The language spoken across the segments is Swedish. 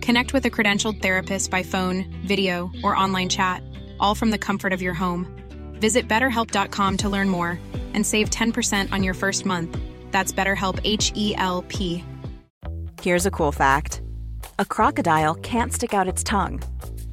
Connect with a credentialed therapist by phone, video, or online chat, all from the comfort of your home. Visit betterhelp.com to learn more and save 10% on your first month. That's BetterHelp H E L P. Here's a cool fact a crocodile can't stick out its tongue.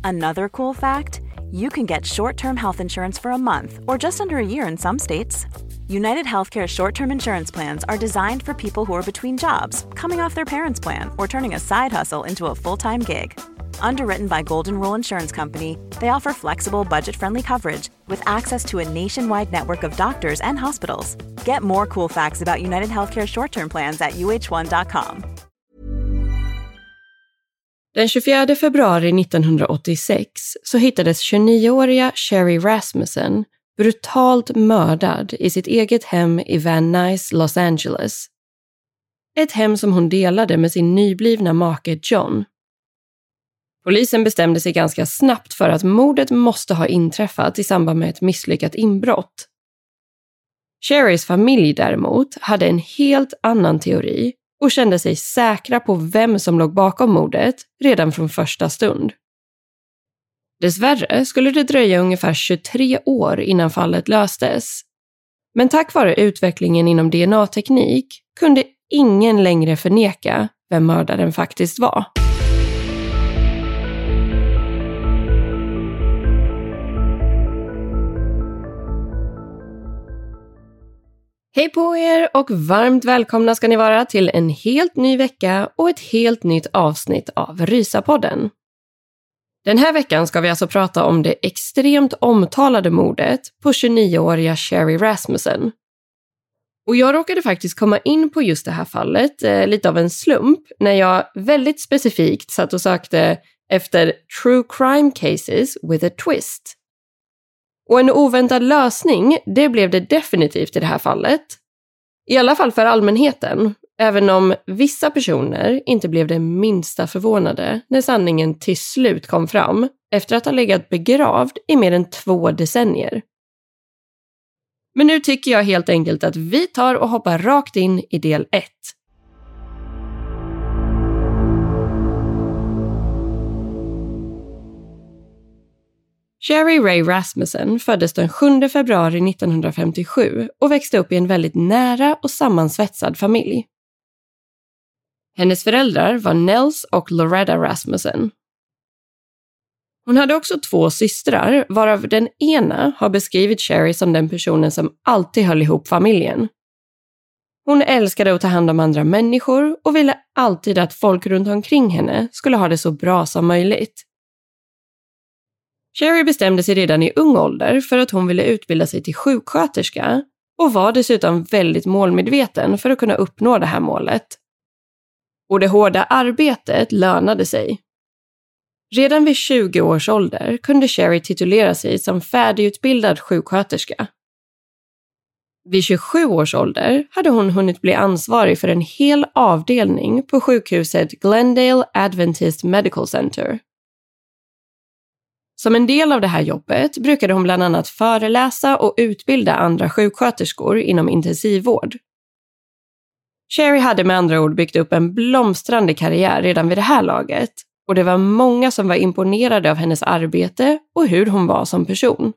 Another cool fact you can get short term health insurance for a month or just under a year in some states. United Healthcare short term insurance plans are designed for people who are between jobs, coming off their parents' plan, or turning a side hustle into a full time gig. Underwritten by Golden Rule Insurance Company, they offer flexible, budget friendly coverage with access to a nationwide network of doctors and hospitals. Get more cool facts about United Healthcare short term plans at uh1.com. Den 24 februari 1986 så hittades 29-åriga Sherry Rasmussen brutalt mördad i sitt eget hem i Van Nuys, Los Angeles. Ett hem som hon delade med sin nyblivna make John. Polisen bestämde sig ganska snabbt för att mordet måste ha inträffat i samband med ett misslyckat inbrott. Sherrys familj däremot hade en helt annan teori och kände sig säkra på vem som låg bakom mordet redan från första stund. Dessvärre skulle det dröja ungefär 23 år innan fallet löstes. Men tack vare utvecklingen inom DNA-teknik kunde ingen längre förneka vem mördaren faktiskt var. Hej på er och varmt välkomna ska ni vara till en helt ny vecka och ett helt nytt avsnitt av Rysapodden. Den här veckan ska vi alltså prata om det extremt omtalade mordet på 29-åriga Sherry Rasmussen. Och jag råkade faktiskt komma in på just det här fallet, eh, lite av en slump, när jag väldigt specifikt satt och sökte efter true crime cases with a twist. Och en oväntad lösning, det blev det definitivt i det här fallet. I alla fall för allmänheten, även om vissa personer inte blev det minsta förvånade när sanningen till slut kom fram efter att ha legat begravd i mer än två decennier. Men nu tycker jag helt enkelt att vi tar och hoppar rakt in i del 1. Jerry Ray Rasmussen föddes den 7 februari 1957 och växte upp i en väldigt nära och sammansvetsad familj. Hennes föräldrar var Nels och Loretta Rasmussen. Hon hade också två systrar, varav den ena har beskrivit Sherry som den personen som alltid höll ihop familjen. Hon älskade att ta hand om andra människor och ville alltid att folk runt omkring henne skulle ha det så bra som möjligt. Sherry bestämde sig redan i ung ålder för att hon ville utbilda sig till sjuksköterska och var dessutom väldigt målmedveten för att kunna uppnå det här målet. Och det hårda arbetet lönade sig. Redan vid 20 års ålder kunde Sherry titulera sig som färdigutbildad sjuksköterska. Vid 27 års ålder hade hon hunnit bli ansvarig för en hel avdelning på sjukhuset Glendale Adventist Medical Center. Som en del av det här jobbet brukade hon bland annat föreläsa och utbilda andra sjuksköterskor inom intensivvård. Sherry hade med andra ord byggt upp en blomstrande karriär redan vid det här laget och det var många som var imponerade av hennes arbete och hur hon var som person.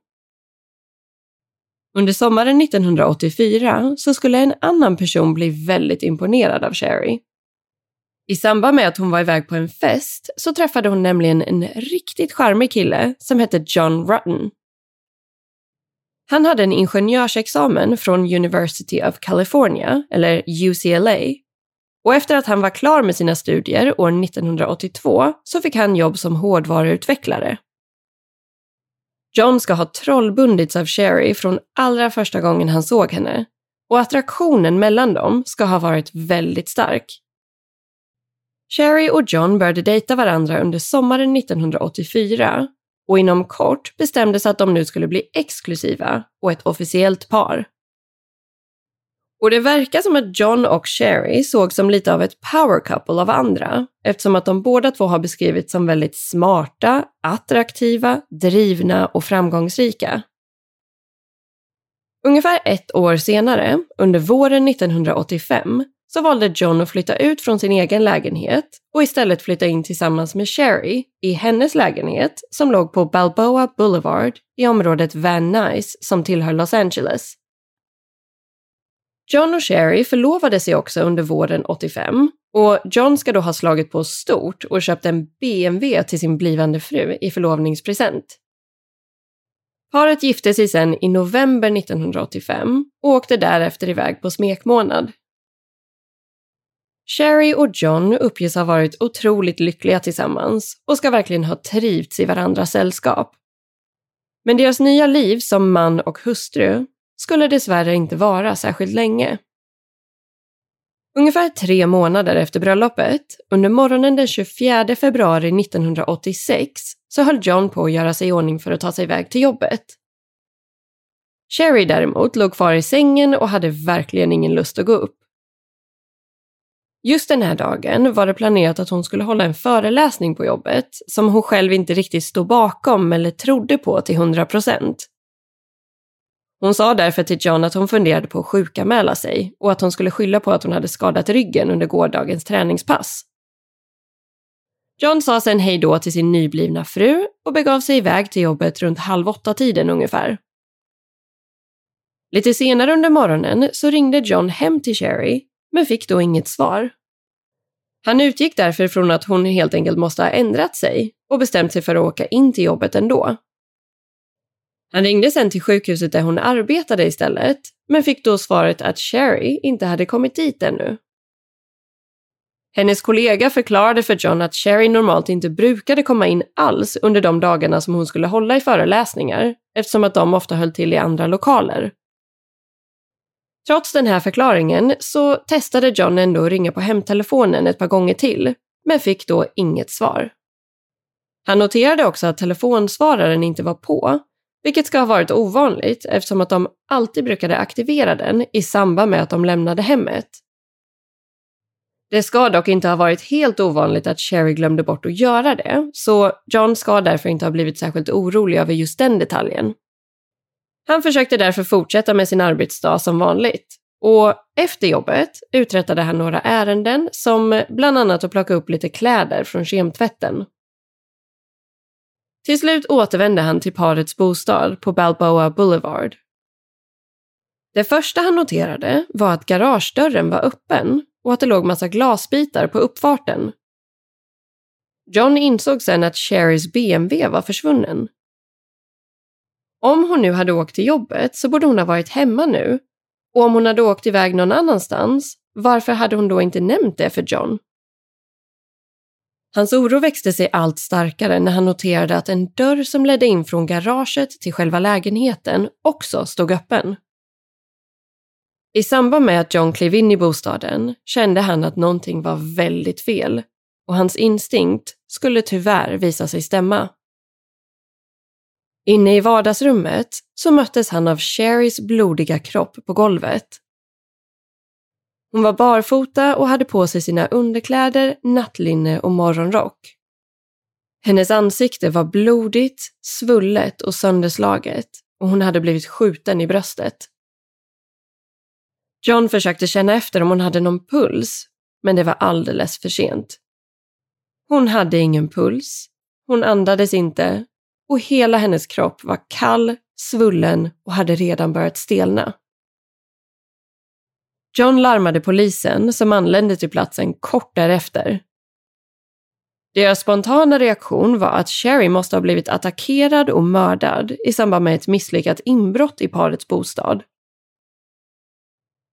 Under sommaren 1984 så skulle en annan person bli väldigt imponerad av Sherry. I samband med att hon var iväg på en fest så träffade hon nämligen en riktigt charmig kille som hette John Rutten. Han hade en ingenjörsexamen från University of California, eller UCLA, och efter att han var klar med sina studier år 1982 så fick han jobb som hårdvaruutvecklare. John ska ha trollbundits av Sherry från allra första gången han såg henne och attraktionen mellan dem ska ha varit väldigt stark. Sherry och John började dejta varandra under sommaren 1984 och inom kort bestämdes att de nu skulle bli exklusiva och ett officiellt par. Och det verkar som att John och Sherry såg som lite av ett power couple av andra eftersom att de båda två har beskrivits som väldigt smarta, attraktiva, drivna och framgångsrika. Ungefär ett år senare, under våren 1985, så valde John att flytta ut från sin egen lägenhet och istället flytta in tillsammans med Sherry i hennes lägenhet som låg på Balboa Boulevard i området Van Nuys som tillhör Los Angeles. John och Sherry förlovade sig också under våren 85 och John ska då ha slagit på stort och köpt en BMW till sin blivande fru i förlovningspresent. Paret gifte sig sen i november 1985 och åkte därefter iväg på smekmånad. Sherry och John uppges ha varit otroligt lyckliga tillsammans och ska verkligen ha trivts i varandras sällskap. Men deras nya liv som man och hustru skulle dessvärre inte vara särskilt länge. Ungefär tre månader efter bröllopet, under morgonen den 24 februari 1986, så höll John på att göra sig i ordning för att ta sig iväg till jobbet. Sherry däremot låg kvar i sängen och hade verkligen ingen lust att gå upp. Just den här dagen var det planerat att hon skulle hålla en föreläsning på jobbet som hon själv inte riktigt stod bakom eller trodde på till 100 procent. Hon sa därför till John att hon funderade på att sjukanmäla sig och att hon skulle skylla på att hon hade skadat ryggen under gårdagens träningspass. John sa sen hej då till sin nyblivna fru och begav sig iväg till jobbet runt halv åtta-tiden ungefär. Lite senare under morgonen så ringde John hem till Sherry, men fick då inget svar. Han utgick därför från att hon helt enkelt måste ha ändrat sig och bestämt sig för att åka in till jobbet ändå. Han ringde sen till sjukhuset där hon arbetade istället, men fick då svaret att Sherry inte hade kommit dit ännu. Hennes kollega förklarade för John att Sherry normalt inte brukade komma in alls under de dagarna som hon skulle hålla i föreläsningar, eftersom att de ofta höll till i andra lokaler. Trots den här förklaringen så testade John ändå att ringa på hemtelefonen ett par gånger till, men fick då inget svar. Han noterade också att telefonsvararen inte var på vilket ska ha varit ovanligt eftersom att de alltid brukade aktivera den i samband med att de lämnade hemmet. Det ska dock inte ha varit helt ovanligt att Sherry glömde bort att göra det, så John ska därför inte ha blivit särskilt orolig över just den detaljen. Han försökte därför fortsätta med sin arbetsdag som vanligt. Och efter jobbet uträttade han några ärenden som bland annat att plocka upp lite kläder från kemtvätten till slut återvände han till parets bostad på Balboa Boulevard. Det första han noterade var att garagedörren var öppen och att det låg massa glasbitar på uppfarten. John insåg sen att Sherrys BMW var försvunnen. Om hon nu hade åkt till jobbet så borde hon ha varit hemma nu. Och om hon hade åkt iväg någon annanstans, varför hade hon då inte nämnt det för John? Hans oro växte sig allt starkare när han noterade att en dörr som ledde in från garaget till själva lägenheten också stod öppen. I samband med att John klev in i bostaden kände han att någonting var väldigt fel och hans instinkt skulle tyvärr visa sig stämma. Inne i vardagsrummet så möttes han av Sherrys blodiga kropp på golvet hon var barfota och hade på sig sina underkläder, nattlinne och morgonrock. Hennes ansikte var blodigt, svullet och sönderslaget och hon hade blivit skjuten i bröstet. John försökte känna efter om hon hade någon puls, men det var alldeles för sent. Hon hade ingen puls, hon andades inte och hela hennes kropp var kall, svullen och hade redan börjat stelna. John larmade polisen som anlände till platsen kort därefter. Deras spontana reaktion var att Sherry måste ha blivit attackerad och mördad i samband med ett misslyckat inbrott i parets bostad.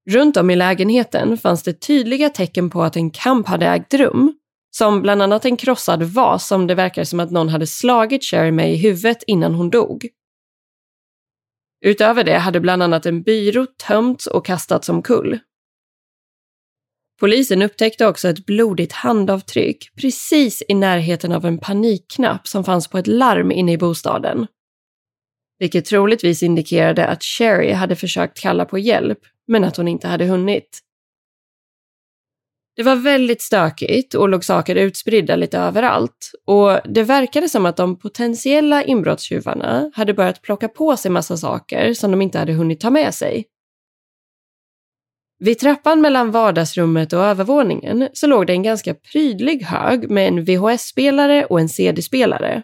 Runt om i lägenheten fanns det tydliga tecken på att en kamp hade ägt rum, som bland annat en krossad vas som det verkar som att någon hade slagit Sherry med i huvudet innan hon dog. Utöver det hade bland annat en byrå tömts och kastats omkull. Polisen upptäckte också ett blodigt handavtryck precis i närheten av en panikknapp som fanns på ett larm inne i bostaden. Vilket troligtvis indikerade att Sherry hade försökt kalla på hjälp, men att hon inte hade hunnit. Det var väldigt stökigt och låg saker utspridda lite överallt och det verkade som att de potentiella inbrottstjuvarna hade börjat plocka på sig massa saker som de inte hade hunnit ta med sig. Vid trappan mellan vardagsrummet och övervåningen så låg det en ganska prydlig hög med en VHS-spelare och en CD-spelare.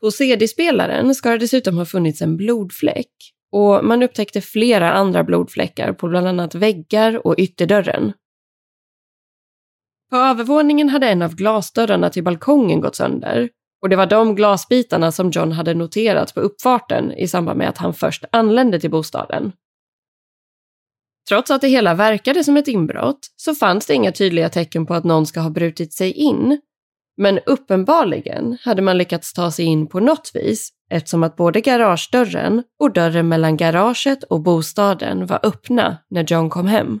På CD-spelaren ska det dessutom ha funnits en blodfläck och man upptäckte flera andra blodfläckar på bland annat väggar och ytterdörren. På övervåningen hade en av glasdörrarna till balkongen gått sönder och det var de glasbitarna som John hade noterat på uppfarten i samband med att han först anlände till bostaden. Trots att det hela verkade som ett inbrott så fanns det inga tydliga tecken på att någon ska ha brutit sig in. Men uppenbarligen hade man lyckats ta sig in på något vis eftersom att både garagedörren och dörren mellan garaget och bostaden var öppna när John kom hem.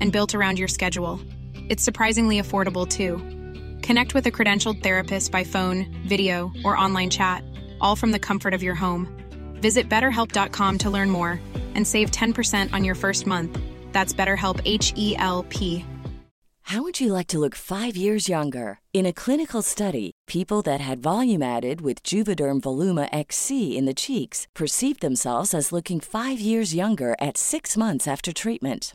and built around your schedule. It's surprisingly affordable too. Connect with a credentialed therapist by phone, video, or online chat, all from the comfort of your home. Visit betterhelp.com to learn more and save 10% on your first month. That's BetterHelp H E L P. How would you like to look five years younger? In a clinical study, people that had volume added with Juvederm Voluma XC in the cheeks perceived themselves as looking five years younger at six months after treatment.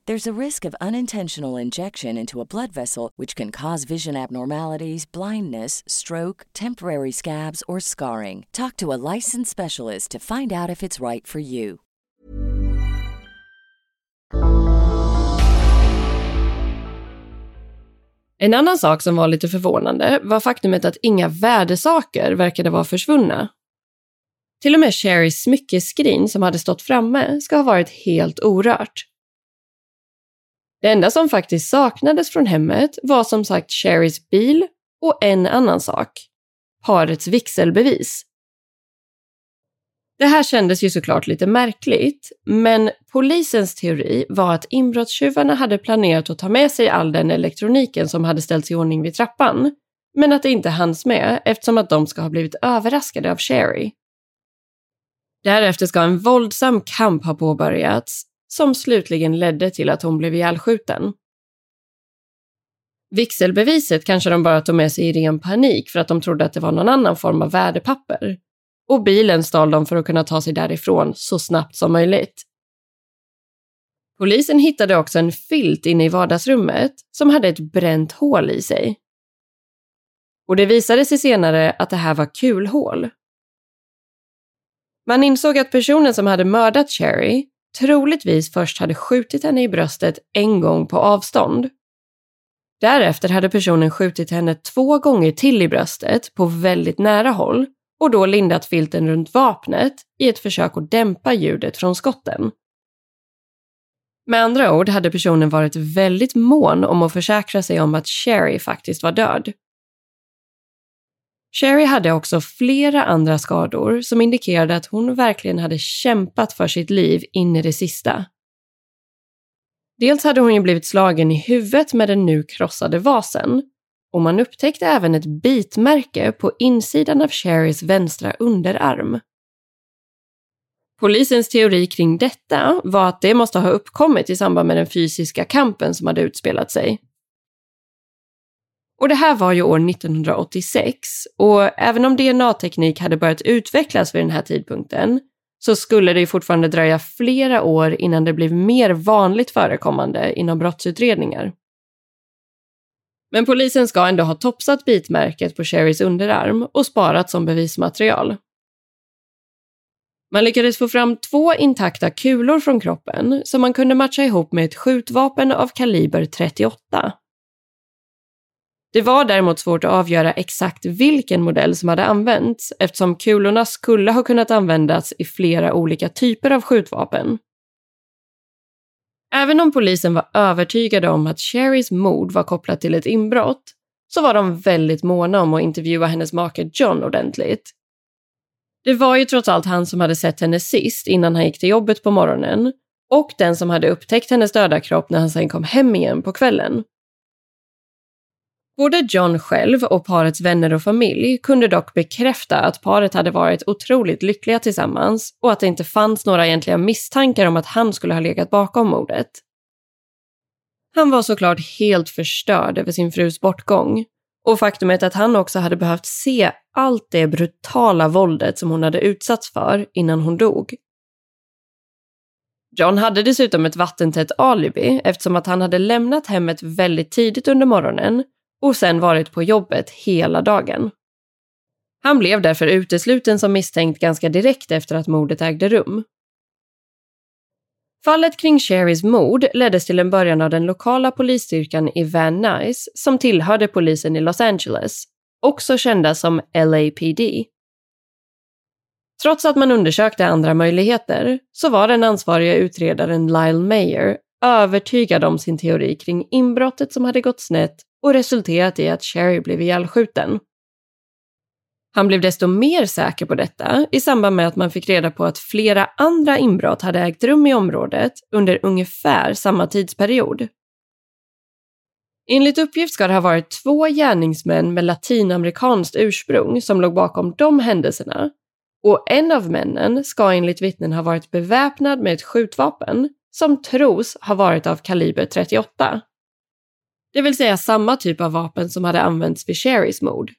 There's a risk of unintentional injection into a blood vessel, which can cause vision abnormalities, blindness, stroke, temporary scabs, or scarring. Talk to a licensed specialist to find out if it's right for you. En annan sak som var lite förvånande var faktumet att inga värdesaker verkade vara försvunna. Till och med Sherrys smyckeskrin som hade stått framme ska ha varit helt orört. Det enda som faktiskt saknades från hemmet var som sagt Sherrys bil och en annan sak. Parets vigselbevis. Det här kändes ju såklart lite märkligt, men polisens teori var att inbrottstjuvarna hade planerat att ta med sig all den elektroniken som hade ställts i ordning vid trappan, men att det inte hanns med eftersom att de ska ha blivit överraskade av Sherry. Därefter ska en våldsam kamp ha påbörjats som slutligen ledde till att hon blev ihjälskjuten. Vigselbeviset kanske de bara tog med sig i ren panik för att de trodde att det var någon annan form av värdepapper. Och bilen stal de för att kunna ta sig därifrån så snabbt som möjligt. Polisen hittade också en filt inne i vardagsrummet som hade ett bränt hål i sig. Och det visade sig senare att det här var kulhål. Man insåg att personen som hade mördat Cherry troligtvis först hade skjutit henne i bröstet en gång på avstånd. Därefter hade personen skjutit henne två gånger till i bröstet på väldigt nära håll och då lindat filten runt vapnet i ett försök att dämpa ljudet från skotten. Med andra ord hade personen varit väldigt mån om att försäkra sig om att Sherry faktiskt var död. Sherry hade också flera andra skador som indikerade att hon verkligen hade kämpat för sitt liv in i det sista. Dels hade hon ju blivit slagen i huvudet med den nu krossade vasen och man upptäckte även ett bitmärke på insidan av Sherrys vänstra underarm. Polisens teori kring detta var att det måste ha uppkommit i samband med den fysiska kampen som hade utspelat sig. Och det här var ju år 1986 och även om DNA-teknik hade börjat utvecklas vid den här tidpunkten så skulle det fortfarande dröja flera år innan det blev mer vanligt förekommande inom brottsutredningar. Men polisen ska ändå ha topsat bitmärket på Sherrys underarm och sparat som bevismaterial. Man lyckades få fram två intakta kulor från kroppen som man kunde matcha ihop med ett skjutvapen av kaliber 38. Det var däremot svårt att avgöra exakt vilken modell som hade använts eftersom kulorna skulle ha kunnat användas i flera olika typer av skjutvapen. Även om polisen var övertygade om att Sherrys mord var kopplat till ett inbrott så var de väldigt måna om att intervjua hennes make John ordentligt. Det var ju trots allt han som hade sett henne sist innan han gick till jobbet på morgonen och den som hade upptäckt hennes döda kropp när han sen kom hem igen på kvällen. Både John själv och parets vänner och familj kunde dock bekräfta att paret hade varit otroligt lyckliga tillsammans och att det inte fanns några egentliga misstankar om att han skulle ha legat bakom mordet. Han var såklart helt förstörd över sin frus bortgång och faktumet att han också hade behövt se allt det brutala våldet som hon hade utsatts för innan hon dog. John hade dessutom ett vattentätt alibi eftersom att han hade lämnat hemmet väldigt tidigt under morgonen och sen varit på jobbet hela dagen. Han blev därför utesluten som misstänkt ganska direkt efter att mordet ägde rum. Fallet kring Sherrys mord leddes till en början av den lokala polisstyrkan i Van Nuys som tillhörde polisen i Los Angeles, också kända som LAPD. Trots att man undersökte andra möjligheter så var den ansvariga utredaren Lyle Mayer övertygad om sin teori kring inbrottet som hade gått snett och resulterat i att Sherry blev ihjälskjuten. Han blev desto mer säker på detta i samband med att man fick reda på att flera andra inbrott hade ägt rum i området under ungefär samma tidsperiod. Enligt uppgift ska det ha varit två gärningsmän med latinamerikanskt ursprung som låg bakom de händelserna och en av männen ska enligt vittnen ha varit beväpnad med ett skjutvapen som tros ha varit av kaliber 38. Det vill säga samma typ av vapen som hade använts vid Sherrys mord.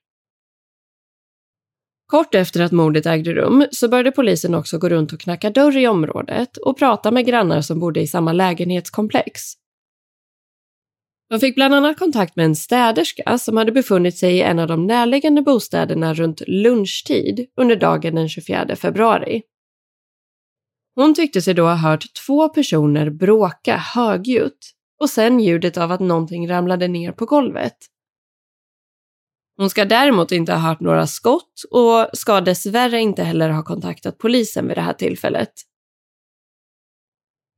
Kort efter att mordet ägde rum så började polisen också gå runt och knacka dörr i området och prata med grannar som bodde i samma lägenhetskomplex. De fick bland annat kontakt med en städerska som hade befunnit sig i en av de närliggande bostäderna runt lunchtid under dagen den 24 februari. Hon tyckte sig då ha hört två personer bråka högljutt och sen ljudet av att någonting ramlade ner på golvet. Hon ska däremot inte ha hört några skott och ska dessvärre inte heller ha kontaktat polisen vid det här tillfället.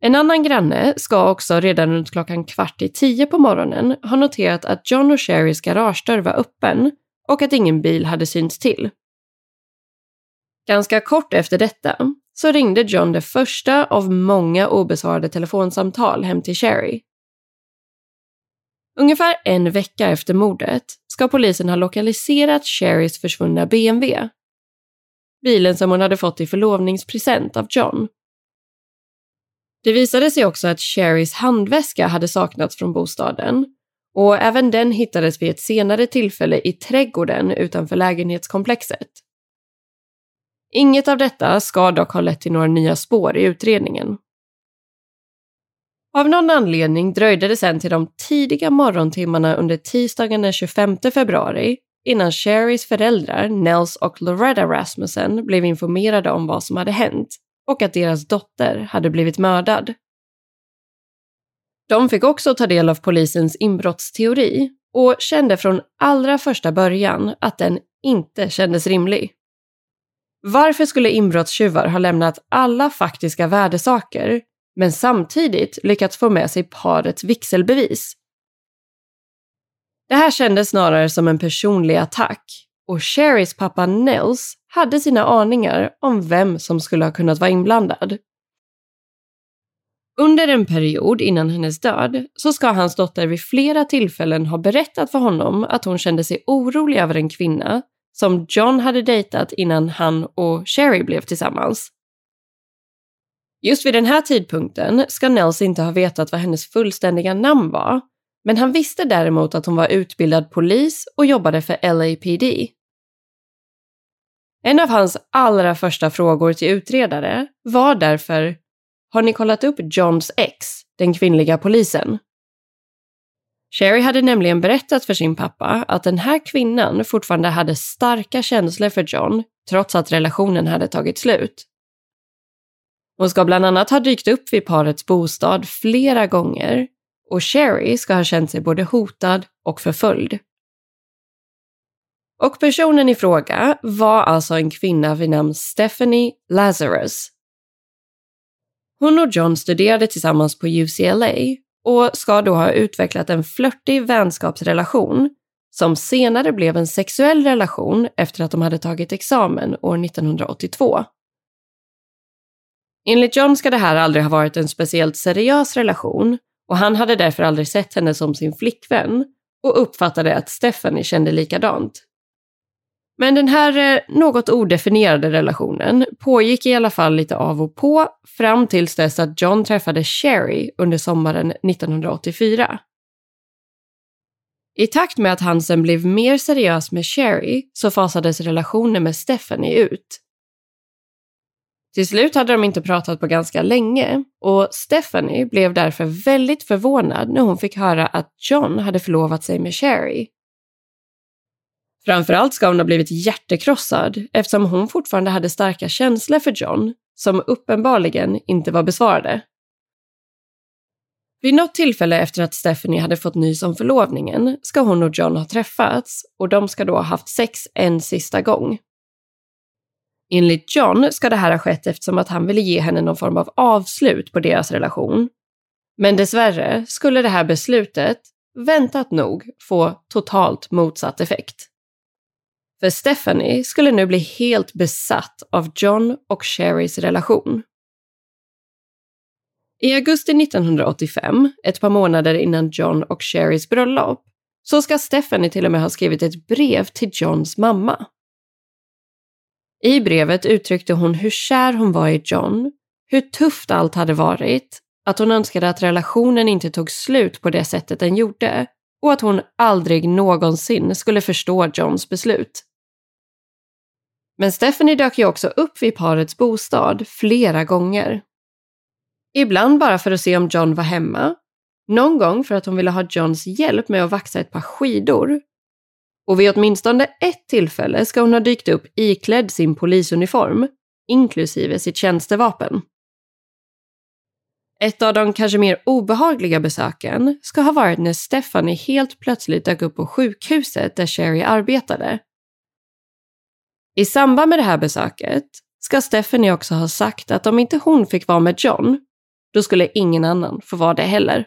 En annan granne ska också redan runt klockan kvart i tio på morgonen ha noterat att John och Sherrys garagedörr var öppen och att ingen bil hade synts till. Ganska kort efter detta så ringde John det första av många obesvarade telefonsamtal hem till Sherry. Ungefär en vecka efter mordet ska polisen ha lokaliserat Sherrys försvunna BMW. Bilen som hon hade fått i förlovningspresent av John. Det visade sig också att Sherrys handväska hade saknats från bostaden och även den hittades vid ett senare tillfälle i trädgården utanför lägenhetskomplexet. Inget av detta ska dock ha lett till några nya spår i utredningen. Av någon anledning dröjde det sen till de tidiga morgontimmarna under tisdagen den 25 februari innan Sherrys föräldrar Nels och Loretta Rasmussen blev informerade om vad som hade hänt och att deras dotter hade blivit mördad. De fick också ta del av polisens inbrottsteori och kände från allra första början att den inte kändes rimlig. Varför skulle inbrottstjuvar ha lämnat alla faktiska värdesaker men samtidigt lyckats få med sig parets vigselbevis? Det här kändes snarare som en personlig attack och Sherrys pappa Nels hade sina aningar om vem som skulle ha kunnat vara inblandad. Under en period innan hennes död så ska hans dotter vid flera tillfällen ha berättat för honom att hon kände sig orolig över en kvinna som John hade dejtat innan han och Sherry blev tillsammans. Just vid den här tidpunkten ska Nels inte ha vetat vad hennes fullständiga namn var, men han visste däremot att hon var utbildad polis och jobbade för LAPD. En av hans allra första frågor till utredare var därför har ni kollat upp Johns ex, den kvinnliga polisen? Sherry hade nämligen berättat för sin pappa att den här kvinnan fortfarande hade starka känslor för John, trots att relationen hade tagit slut. Hon ska bland annat ha dykt upp vid parets bostad flera gånger och Sherry ska ha känt sig både hotad och förföljd. Och personen i fråga var alltså en kvinna vid namn Stephanie Lazarus hon och John studerade tillsammans på UCLA och ska då ha utvecklat en flörtig vänskapsrelation som senare blev en sexuell relation efter att de hade tagit examen år 1982. Enligt John ska det här aldrig ha varit en speciellt seriös relation och han hade därför aldrig sett henne som sin flickvän och uppfattade att Stephanie kände likadant. Men den här eh, något odefinierade relationen pågick i alla fall lite av och på fram tills dess att John träffade Sherry under sommaren 1984. I takt med att han sen blev mer seriös med Sherry så fasades relationen med Stephanie ut. Till slut hade de inte pratat på ganska länge och Stephanie blev därför väldigt förvånad när hon fick höra att John hade förlovat sig med Sherry. Framförallt ska hon ha blivit hjärtekrossad eftersom hon fortfarande hade starka känslor för John som uppenbarligen inte var besvarade. Vid något tillfälle efter att Stephanie hade fått nys om förlovningen ska hon och John ha träffats och de ska då ha haft sex en sista gång. Enligt John ska det här ha skett eftersom att han ville ge henne någon form av avslut på deras relation. Men dessvärre skulle det här beslutet, väntat nog, få totalt motsatt effekt. För Stephanie skulle nu bli helt besatt av John och Sherrys relation. I augusti 1985, ett par månader innan John och Sherrys bröllop, så ska Stephanie till och med ha skrivit ett brev till Johns mamma. I brevet uttryckte hon hur kär hon var i John, hur tufft allt hade varit, att hon önskade att relationen inte tog slut på det sättet den gjorde och att hon aldrig någonsin skulle förstå Johns beslut. Men Stephanie dök ju också upp vid parets bostad flera gånger. Ibland bara för att se om John var hemma, någon gång för att hon ville ha Johns hjälp med att vaxa ett par skidor. Och vid åtminstone ett tillfälle ska hon ha dykt upp iklädd sin polisuniform, inklusive sitt tjänstevapen. Ett av de kanske mer obehagliga besöken ska ha varit när Stephanie helt plötsligt dök upp på sjukhuset där Sherry arbetade i samband med det här besöket ska Stephanie också ha sagt att om inte hon fick vara med John, då skulle ingen annan få vara det heller.